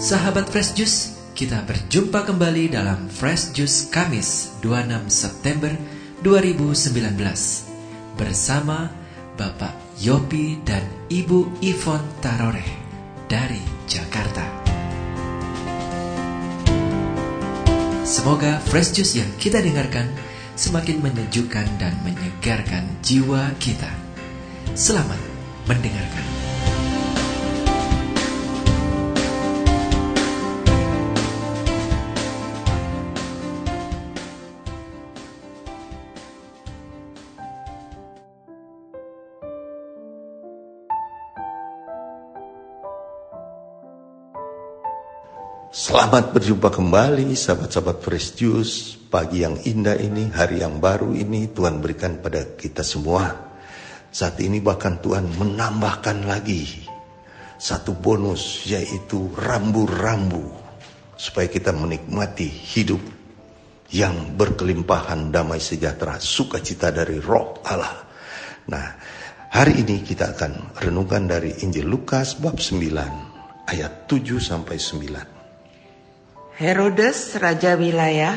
Sahabat Fresh Juice, kita berjumpa kembali dalam Fresh Juice Kamis 26 September 2019 bersama Bapak Yopi dan Ibu Ivon Taroreh dari Jakarta. Semoga Fresh Juice yang kita dengarkan semakin menyejukkan dan menyegarkan jiwa kita. Selamat mendengarkan. Selamat berjumpa kembali sahabat-sahabat Fresh Juice Pagi yang indah ini, hari yang baru ini Tuhan berikan pada kita semua. Saat ini bahkan Tuhan menambahkan lagi Satu bonus yaitu rambu-rambu Supaya kita menikmati hidup Yang berkelimpahan damai sejahtera Sukacita dari roh Allah. Nah hari ini kita akan renungkan dari Injil Lukas bab 9 Ayat 7 sampai 9 Herodes, raja wilayah,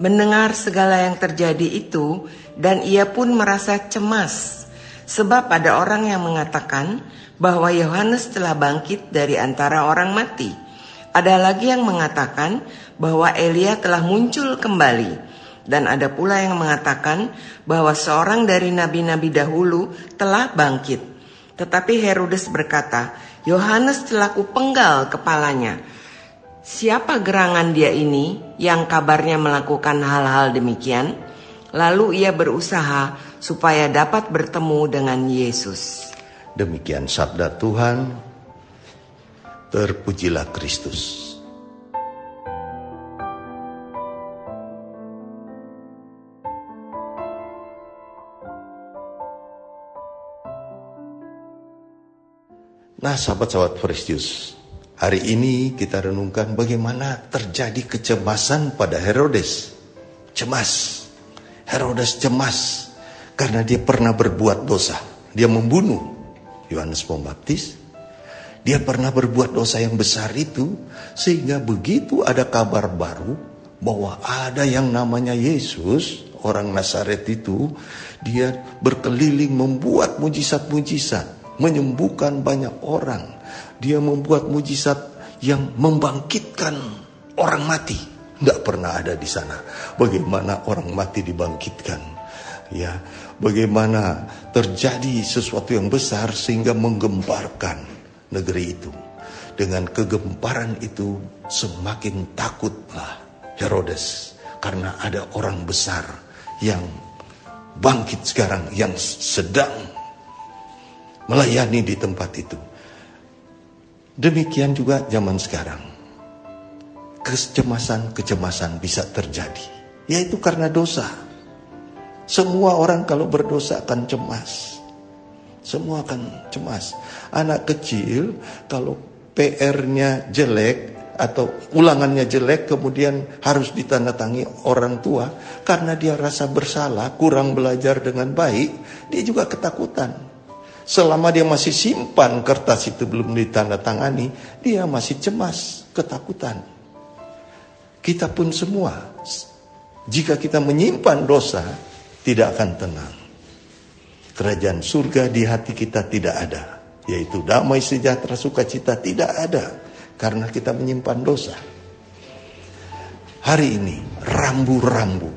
mendengar segala yang terjadi itu, dan ia pun merasa cemas, sebab ada orang yang mengatakan bahwa Yohanes telah bangkit dari antara orang mati. Ada lagi yang mengatakan bahwa Elia telah muncul kembali, dan ada pula yang mengatakan bahwa seorang dari nabi-nabi dahulu telah bangkit. Tetapi Herodes berkata, Yohanes telah kupenggal kepalanya Siapa gerangan dia ini yang kabarnya melakukan hal-hal demikian? Lalu ia berusaha supaya dapat bertemu dengan Yesus. Demikian sabda Tuhan. Terpujilah Kristus. Nah, sahabat-sahabat Kristus, Hari ini kita renungkan bagaimana terjadi kecemasan pada Herodes. Cemas. Herodes cemas karena dia pernah berbuat dosa. Dia membunuh Yohanes Pembaptis. Dia pernah berbuat dosa yang besar itu sehingga begitu ada kabar baru bahwa ada yang namanya Yesus, orang Nazaret itu, dia berkeliling membuat mujizat-mujizat, menyembuhkan banyak orang dia membuat mujizat yang membangkitkan orang mati. Tidak pernah ada di sana. Bagaimana orang mati dibangkitkan. Ya, bagaimana terjadi sesuatu yang besar sehingga menggemparkan negeri itu. Dengan kegemparan itu semakin takutlah Herodes karena ada orang besar yang bangkit sekarang yang sedang melayani di tempat itu. Demikian juga zaman sekarang. Kecemasan-kecemasan bisa terjadi. Yaitu karena dosa. Semua orang kalau berdosa akan cemas. Semua akan cemas. Anak kecil kalau PR-nya jelek atau ulangannya jelek kemudian harus ditandatangi orang tua karena dia rasa bersalah, kurang belajar dengan baik, dia juga ketakutan. Selama dia masih simpan kertas itu belum ditandatangani, dia masih cemas, ketakutan. Kita pun semua, jika kita menyimpan dosa, tidak akan tenang. Kerajaan surga di hati kita tidak ada, yaitu damai sejahtera sukacita tidak ada karena kita menyimpan dosa. Hari ini rambu-rambu,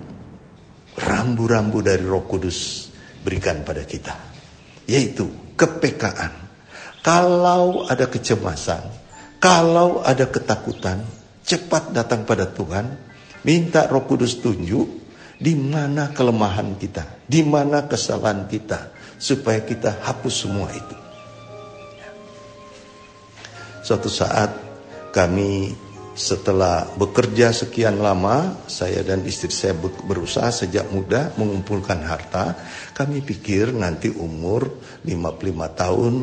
rambu-rambu dari Roh Kudus berikan pada kita, yaitu kepekaan. Kalau ada kecemasan, kalau ada ketakutan, cepat datang pada Tuhan, minta Roh Kudus tunjuk di mana kelemahan kita, di mana kesalahan kita, supaya kita hapus semua itu. Suatu saat kami setelah bekerja sekian lama, saya dan istri saya berusaha sejak muda mengumpulkan harta. Kami pikir nanti umur 55 tahun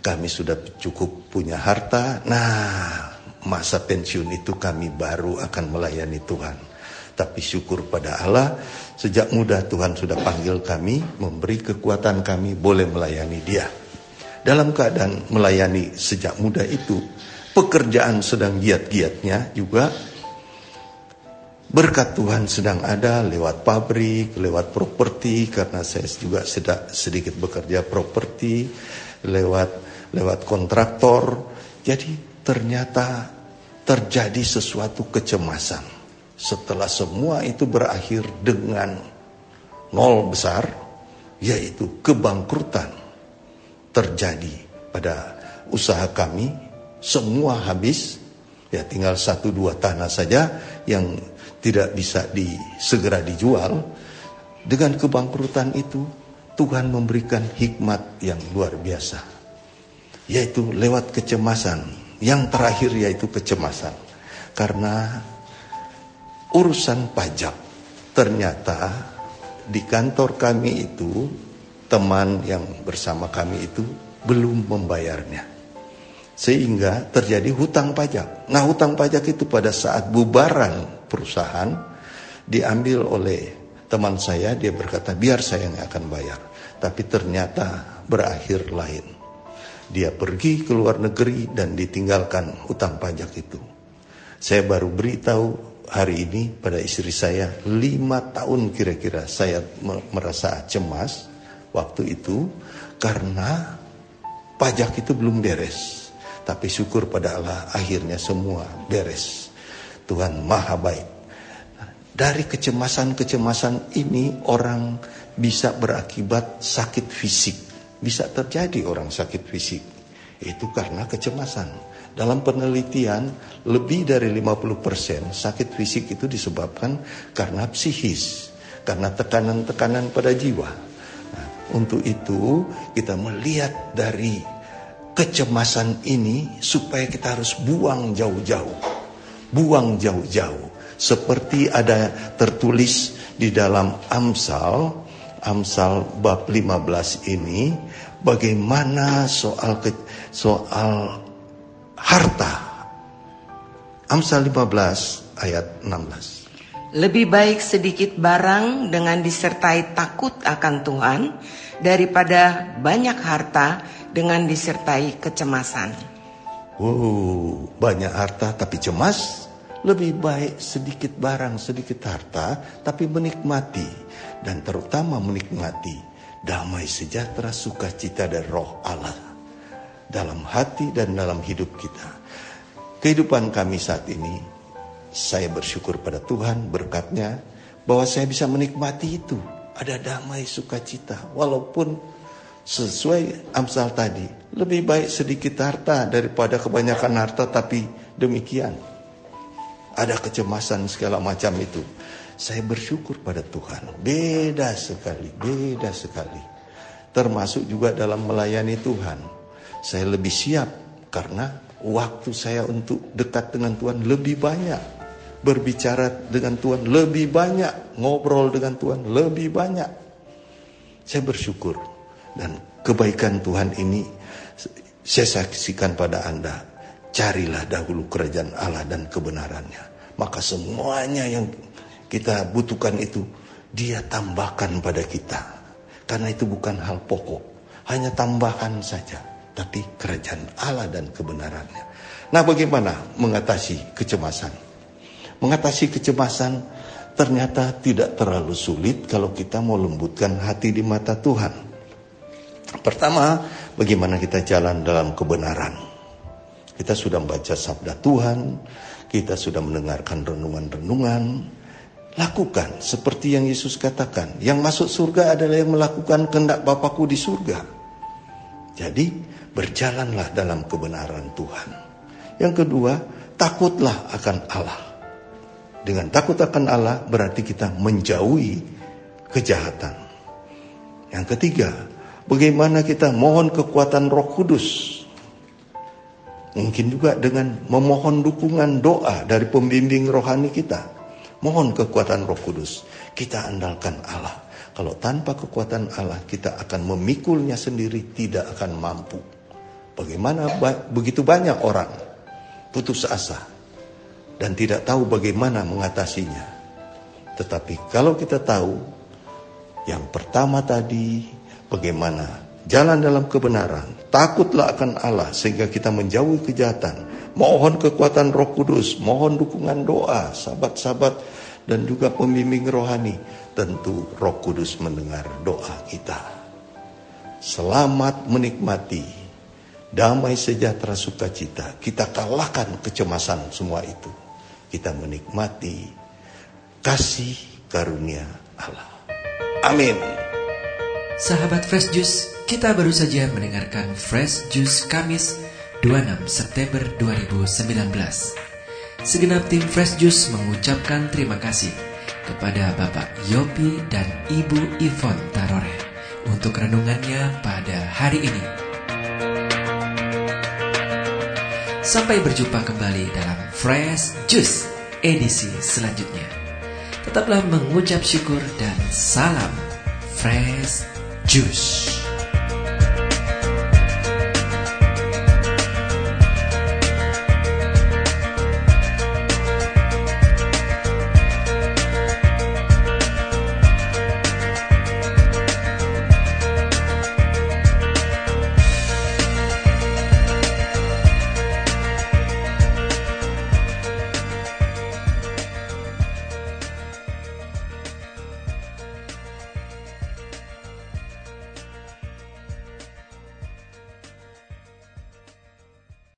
kami sudah cukup punya harta. Nah, masa pensiun itu kami baru akan melayani Tuhan. Tapi syukur pada Allah, sejak muda Tuhan sudah panggil kami, memberi kekuatan kami boleh melayani Dia. Dalam keadaan melayani sejak muda itu, pekerjaan sedang giat-giatnya juga berkat Tuhan sedang ada lewat pabrik, lewat properti karena saya juga sedikit bekerja properti, lewat lewat kontraktor. Jadi ternyata terjadi sesuatu kecemasan. Setelah semua itu berakhir dengan nol besar, yaitu kebangkrutan terjadi pada usaha kami, semua habis, ya tinggal satu dua tanah saja yang tidak bisa di, segera dijual. Dengan kebangkrutan itu, Tuhan memberikan hikmat yang luar biasa, yaitu lewat kecemasan. Yang terakhir yaitu kecemasan, karena urusan pajak ternyata di kantor kami itu teman yang bersama kami itu belum membayarnya. Sehingga terjadi hutang pajak. Nah hutang pajak itu pada saat bubaran perusahaan diambil oleh teman saya. Dia berkata biar saya yang akan bayar. Tapi ternyata berakhir lain. Dia pergi ke luar negeri dan ditinggalkan hutang pajak itu. Saya baru beritahu hari ini pada istri saya lima tahun kira-kira saya merasa cemas waktu itu karena pajak itu belum beres. Tapi syukur pada Allah akhirnya semua beres. Tuhan maha baik. Dari kecemasan-kecemasan ini orang bisa berakibat sakit fisik. Bisa terjadi orang sakit fisik. Itu karena kecemasan. Dalam penelitian lebih dari 50% sakit fisik itu disebabkan karena psikis. Karena tekanan-tekanan pada jiwa. Nah, untuk itu kita melihat dari kecemasan ini supaya kita harus buang jauh-jauh. Buang jauh-jauh. Seperti ada tertulis di dalam Amsal, Amsal bab 15 ini, bagaimana soal ke, soal harta. Amsal 15 ayat 16. Lebih baik sedikit barang dengan disertai takut akan Tuhan daripada banyak harta dengan disertai kecemasan. Wow, banyak harta tapi cemas. Lebih baik sedikit barang, sedikit harta, tapi menikmati. Dan terutama menikmati damai sejahtera, sukacita dan roh Allah. Dalam hati dan dalam hidup kita. Kehidupan kami saat ini, saya bersyukur pada Tuhan berkatnya, bahwa saya bisa menikmati itu. Ada damai sukacita, walaupun sesuai Amsal tadi, lebih baik sedikit harta daripada kebanyakan harta tapi demikian. Ada kecemasan segala macam itu. Saya bersyukur pada Tuhan. Beda sekali, beda sekali. Termasuk juga dalam melayani Tuhan. Saya lebih siap karena waktu saya untuk dekat dengan Tuhan lebih banyak. Berbicara dengan Tuhan lebih banyak. Ngobrol dengan Tuhan lebih banyak. Saya bersyukur dan kebaikan Tuhan ini saya saksikan pada Anda. Carilah dahulu kerajaan Allah dan kebenarannya. Maka semuanya yang kita butuhkan itu dia tambahkan pada kita. Karena itu bukan hal pokok. Hanya tambahan saja. Tapi kerajaan Allah dan kebenarannya. Nah bagaimana mengatasi kecemasan? Mengatasi kecemasan ternyata tidak terlalu sulit kalau kita mau lembutkan hati di mata Tuhan. Pertama, bagaimana kita jalan dalam kebenaran. Kita sudah membaca sabda Tuhan, kita sudah mendengarkan renungan-renungan. Lakukan seperti yang Yesus katakan. Yang masuk surga adalah yang melakukan kehendak Bapakku di surga. Jadi, berjalanlah dalam kebenaran Tuhan. Yang kedua, takutlah akan Allah. Dengan takut akan Allah berarti kita menjauhi kejahatan. Yang ketiga, Bagaimana kita mohon kekuatan Roh Kudus? Mungkin juga dengan memohon dukungan doa dari pembimbing rohani kita. Mohon kekuatan Roh Kudus. Kita andalkan Allah. Kalau tanpa kekuatan Allah kita akan memikulnya sendiri tidak akan mampu. Bagaimana begitu banyak orang putus asa dan tidak tahu bagaimana mengatasinya. Tetapi kalau kita tahu yang pertama tadi bagaimana jalan dalam kebenaran, takutlah akan Allah sehingga kita menjauhi kejahatan. Mohon kekuatan Roh Kudus, mohon dukungan doa, sahabat-sahabat dan juga pembimbing rohani. Tentu Roh Kudus mendengar doa kita. Selamat menikmati damai sejahtera sukacita. Kita kalahkan kecemasan semua itu. Kita menikmati kasih karunia Allah. Amin. Sahabat Fresh Juice, kita baru saja mendengarkan Fresh Juice Kamis 26 September 2019. Segenap tim Fresh Juice mengucapkan terima kasih kepada Bapak Yopi dan Ibu Ivon Tarore untuk renungannya pada hari ini. Sampai berjumpa kembali dalam Fresh Juice edisi selanjutnya. Tetaplah mengucap syukur dan salam Fresh Juice.